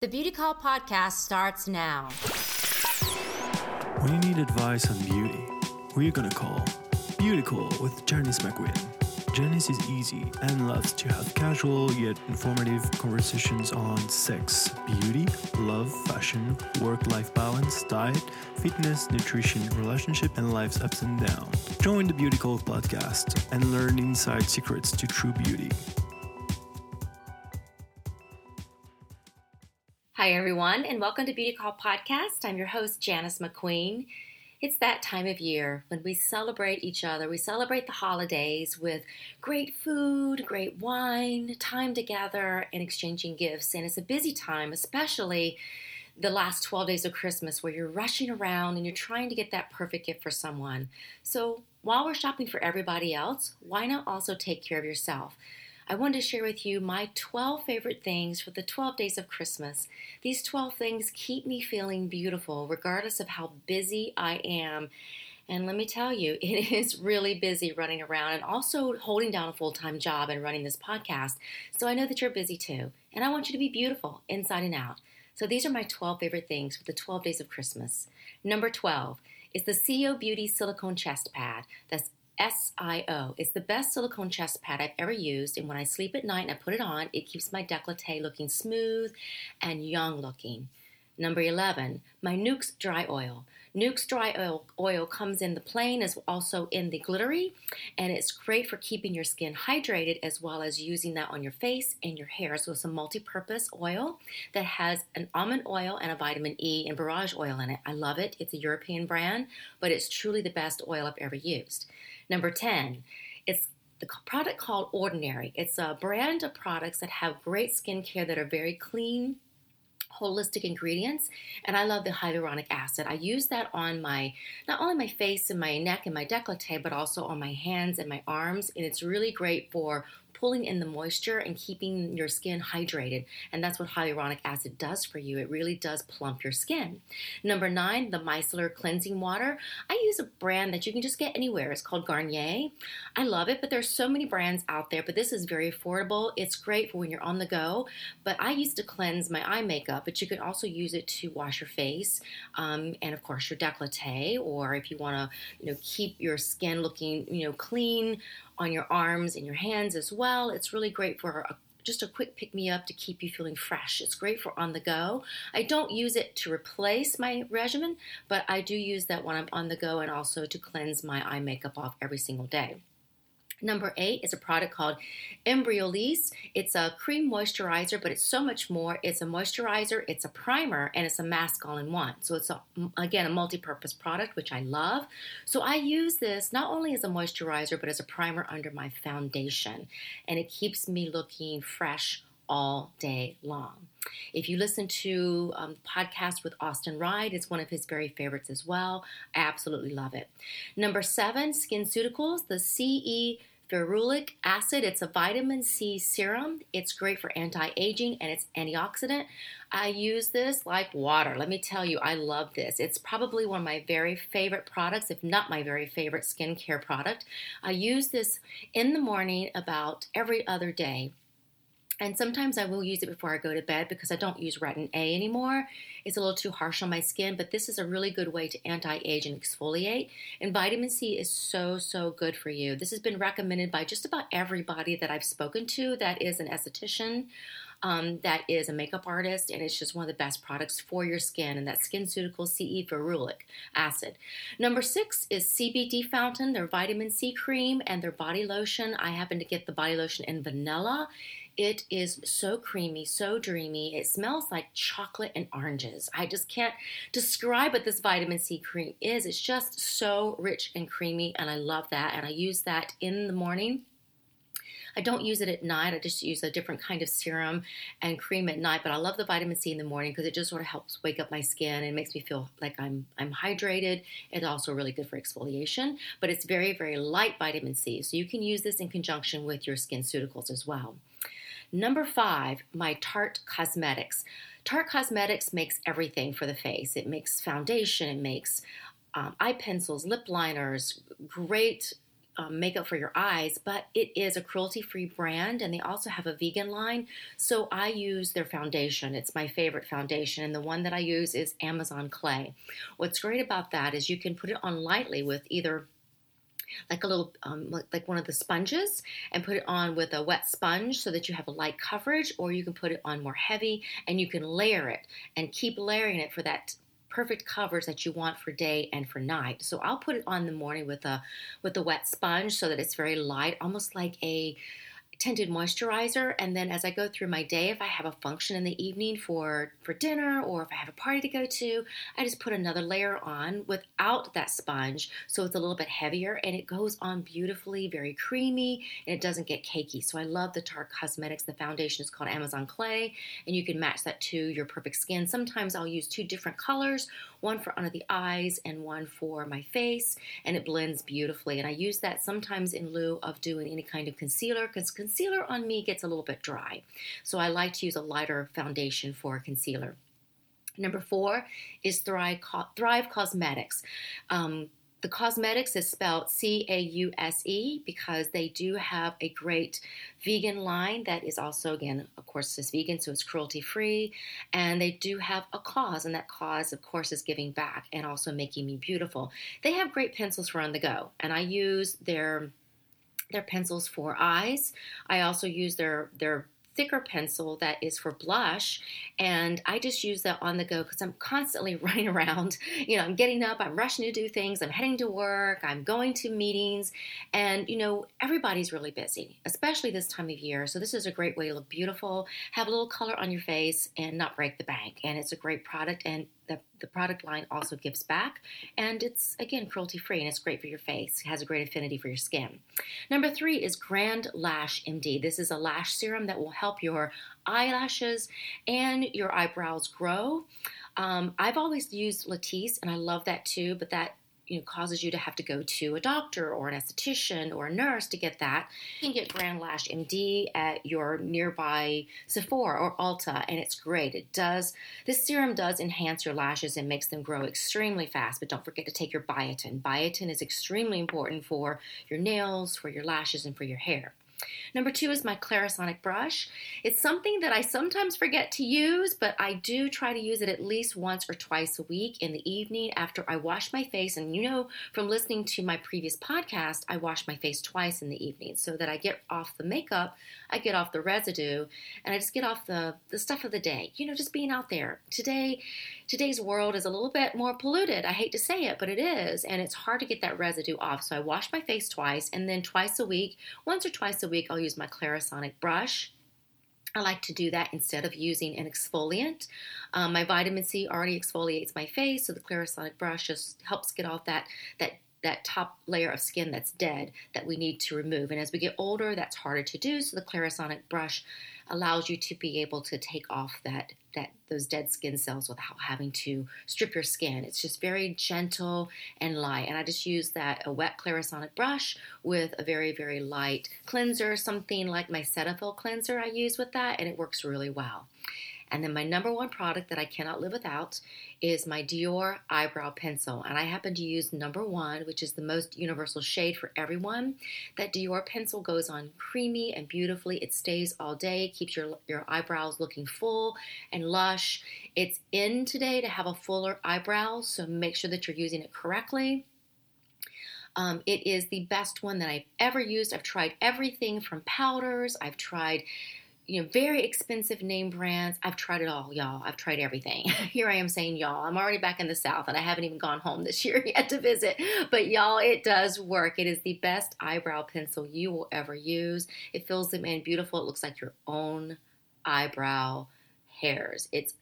The Beauty Call podcast starts now. When you need advice on beauty, who are you gonna call? Beauty Call with Janice McQueen. Janice is easy and loves to have casual yet informative conversations on sex, beauty, love, fashion, work life balance, diet, fitness, nutrition, relationship, and life's ups and downs. Join the Beauty Call podcast and learn inside secrets to true beauty. Hi, everyone, and welcome to Beauty Call Podcast. I'm your host, Janice McQueen. It's that time of year when we celebrate each other. We celebrate the holidays with great food, great wine, time together, and exchanging gifts. And it's a busy time, especially the last 12 days of Christmas where you're rushing around and you're trying to get that perfect gift for someone. So while we're shopping for everybody else, why not also take care of yourself? I wanted to share with you my 12 favorite things for the 12 days of Christmas. These 12 things keep me feeling beautiful regardless of how busy I am. And let me tell you, it is really busy running around and also holding down a full time job and running this podcast. So I know that you're busy too. And I want you to be beautiful inside and out. So these are my 12 favorite things for the 12 days of Christmas. Number 12 is the SiO Beauty Silicone Chest Pad. That's SIO. It's the best silicone chest pad I've ever used, and when I sleep at night and I put it on, it keeps my décolleté looking smooth and young looking. Number 11, my Nuxe Dry Oil. Nuxe Dry Oil, oil comes in the plain as also in the glittery, and it's great for keeping your skin hydrated as well as using that on your face and your hair. So it's a multi-purpose oil that has an almond oil and a vitamin E and borage oil in it. I love it. It's a European brand, but it's truly the best oil I've ever used. Number 10, it's the product called Ordinary. It's a brand of products that have great skincare that are very clean, holistic ingredients and I love the hyaluronic acid. I use that on my not only my face and my neck and my décolleté but also on my hands and my arms and it's really great for pulling in the moisture and keeping your skin hydrated. And that's what hyaluronic acid does for you. It really does plump your skin. Number nine, the micellar cleansing water. I use a brand that you can just get anywhere. It's called Garnier. I love it, but there's so many brands out there, but this is very affordable. It's great for when you're on the go. But I used to cleanse my eye makeup, but you can also use it to wash your face um, and of course your décolleté, or if you want to, you know, keep your skin looking, you know, clean on your arms and your hands as well. It's really great for a just a quick pick me up to keep you feeling fresh. It's great for on the go. I don't use it to replace my regimen, but I do use that when I'm on the go and also to cleanse my eye makeup off every single day. Number eight is a product called Embryolisse. It's a cream moisturizer, but it's so much more. It's a moisturizer, it's a primer, and it's a mask all in one. So it's a, again a multi-purpose product, which I love. So I use this not only as a moisturizer, but as a primer under my foundation, and it keeps me looking fresh all day long. If you listen to um, podcast with Austin Ride, it's one of his very favorites as well. I absolutely love it. Number seven, SkinCeuticals, the CE ferulic acid. It's a vitamin C serum. It's great for anti-aging and it's antioxidant. I use this like water. Let me tell you, I love this. It's probably one of my very favorite products, if not my very favorite skincare product. I use this in the morning about every other day. And sometimes I will use it before I go to bed because I don't use retin A anymore. It's a little too harsh on my skin, but this is a really good way to anti age and exfoliate. And vitamin C is so, so good for you. This has been recommended by just about everybody that I've spoken to that is an esthetician. Um, that is a makeup artist, and it's just one of the best products for your skin, and that's SkinCeuticals CE ferulic acid. Number six is CBD Fountain, their vitamin C cream, and their body lotion. I happen to get the body lotion in vanilla. It is so creamy, so dreamy. It smells like chocolate and oranges. I just can't describe what this vitamin C cream is. It's just so rich and creamy, and I love that. And I use that in the morning. I don't use it at night. I just use a different kind of serum and cream at night. But I love the vitamin C in the morning because it just sort of helps wake up my skin and makes me feel like I'm I'm hydrated. It's also really good for exfoliation. But it's very very light vitamin C, so you can use this in conjunction with your SkinCeuticals as well. Number five, my Tarte Cosmetics. Tarte Cosmetics makes everything for the face. It makes foundation, it makes um, eye pencils, lip liners, great um, makeup for your eyes, but it is a cruelty free brand and they also have a vegan line. So I use their foundation. It's my favorite foundation, and the one that I use is Amazon Clay. What's great about that is you can put it on lightly with either like a little um, like one of the sponges and put it on with a wet sponge so that you have a light coverage or you can put it on more heavy and you can layer it and keep layering it for that perfect coverage that you want for day and for night. So I'll put it on in the morning with a with a wet sponge so that it's very light, almost like a tinted moisturizer and then as I go through my day if I have a function in the evening for for dinner or if I have a party to go to I just put another layer on without that sponge so it's a little bit heavier and it goes on beautifully very creamy and it doesn't get cakey. So I love the Tarte Cosmetics. The foundation is called Amazon Clay and you can match that to your perfect skin. Sometimes I'll use two different colors one for under the eyes and one for my face and it blends beautifully. And I use that sometimes in lieu of doing any kind of concealer because concealer on me gets a little bit dry. So I like to use a lighter foundation for concealer. Number four is Thrive, Thrive Causemetics. Um, the cosmetics is spelled C A U S E because they do have a great vegan line that is also, again, of course, is vegan, so it's cruelty free. And they do have a cause, and that cause, of course, is giving back and also making me beautiful. They have great pencils for on the go, and I use their their pencils for eyes. I also use their their thicker pencil that is for blush and I just use that on the go because I'm constantly running around. You know, I'm getting up, I'm rushing to do things, I'm heading to work, I'm going to meetings, and you know, everybody's really busy, especially this time of year. So this is a great way to look beautiful, have a little color on your face, and not break the bank. And it's a great product and the, the product line also gives back. And it's again cruelty free and it's great for your face. It has a great affinity for your skin. Number three is GrandeLASH-MD this is a lash serum that will help your eyelashes and your eyebrows grow. Um, I've always used Latisse, and I love that too. But that you know, causes you to have to go to a doctor or an esthetician or a nurse to get that. You can get GrandeLASH-MD at your nearby Sephora or Ulta, and it's great. It does, this serum does enhance your lashes and makes them grow extremely fast, but don't forget to take your biotin. Biotin is extremely important for your nails, for your lashes, and for your hair. Number two is my Clarisonic brush. It's something that I sometimes forget to use, but I do try to use it at least once or twice a week in the evening after I wash my face. And you know from listening to my previous podcast, I wash my face twice in the evening so that I get off the makeup, I get off the residue, and I just get off the, the stuff of the day. You know, just being out there. Today, today's world is a little bit more polluted. I hate to say it, but it is. And it's hard to get that residue off. So I wash my face twice and then twice a week, once or twice week, I'll use my Clarisonic brush. I like to do that instead of using an exfoliant. Um, my vitamin C already exfoliates my face, so the Clarisonic brush just helps get off that that that top layer of skin that's dead that we need to remove. And as we get older, that's harder to do. So the Clarisonic brush allows you to be able to take off that that those dead skin cells without having to strip your skin. It's just very gentle and light. And I just use that a wet Clarisonic brush with a very very light cleanser, something like my Cetaphil cleanser I use with that, and it works really well. And then my number one product that I cannot live without is my Dior eyebrow pencil. And I happen to use number one, which is the most universal shade for everyone. That Dior pencil goes on creamy and beautifully. It stays all day, keeps your, your eyebrows looking full and lush. It's in today to have a fuller eyebrow, so make sure that you're using it correctly. Um, it is the best one that I've ever used. I've tried everything from powders, I've tried you know, very expensive name brands. I've tried it all, y'all. I've tried everything. Here I am saying y'all. I'm already back in the South and I haven't even gone home this year yet to visit. But y'all, it does work. It is the best eyebrow pencil you will ever use. It fills them in beautiful. It looks like your own eyebrow hairs. It's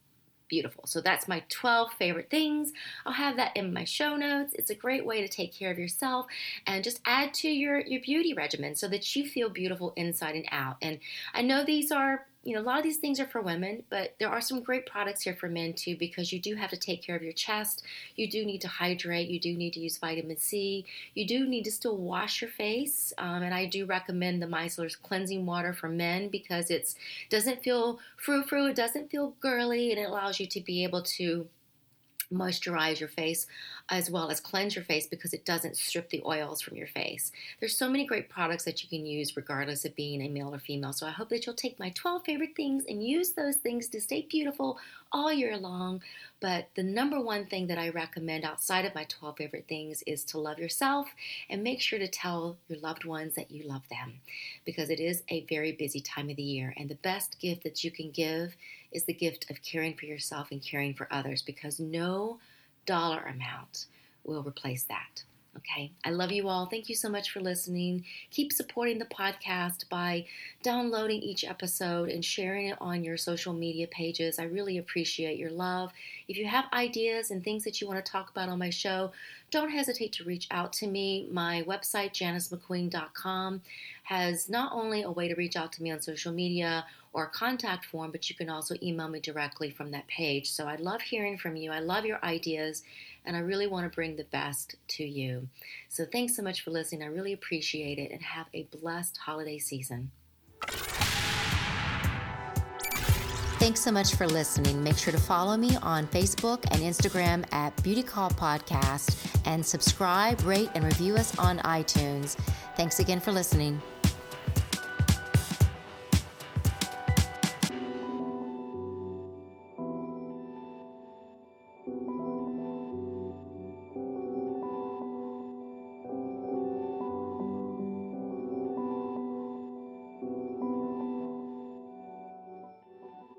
beautiful. So that's my 12 favorite things. I'll have that in my show notes. It's a great way to take care of yourself and just add to your, your beauty regimen so that you feel beautiful inside and out. And I know these are you know, a lot of these things are for women, but there are some great products here for men too because you do have to take care of your chest. You do need to hydrate. You do need to use vitamin C. You do need to still wash your face. Um, and I do recommend the Micellar's cleansing water for men because it doesn't feel frou frou, it doesn't feel girly, and it allows you to be able to moisturize your face as well as cleanse your face because it doesn't strip the oils from your face. There's so many great products that you can use regardless of being a male or female. So I hope that you'll take my 12 favorite things and use those things to stay beautiful all year long. But the number one thing that I recommend outside of my 12 favorite things is to love yourself and make sure to tell your loved ones that you love them because it is a very busy time of the year. And the best gift that you can give is the gift of caring for yourself and caring for others because no dollar amount will replace that. Okay. I love you all. Thank you so much for listening. Keep supporting the podcast by downloading each episode and sharing it on your social media pages. I really appreciate your love. If you have ideas and things that you want to talk about on my show, don't hesitate to reach out to me. My website, janicemcqueen.com, has not only a way to reach out to me on social media or a contact form, but you can also email me directly from that page. So I love hearing from you. I love your ideas and I really want to bring the best to you. So thanks so much for listening. I really appreciate it and have a blessed holiday season. Thanks so much for listening. Make sure to follow me on Facebook and Instagram at Beauty Call Podcast and subscribe, rate, and review us on iTunes. Thanks again for listening.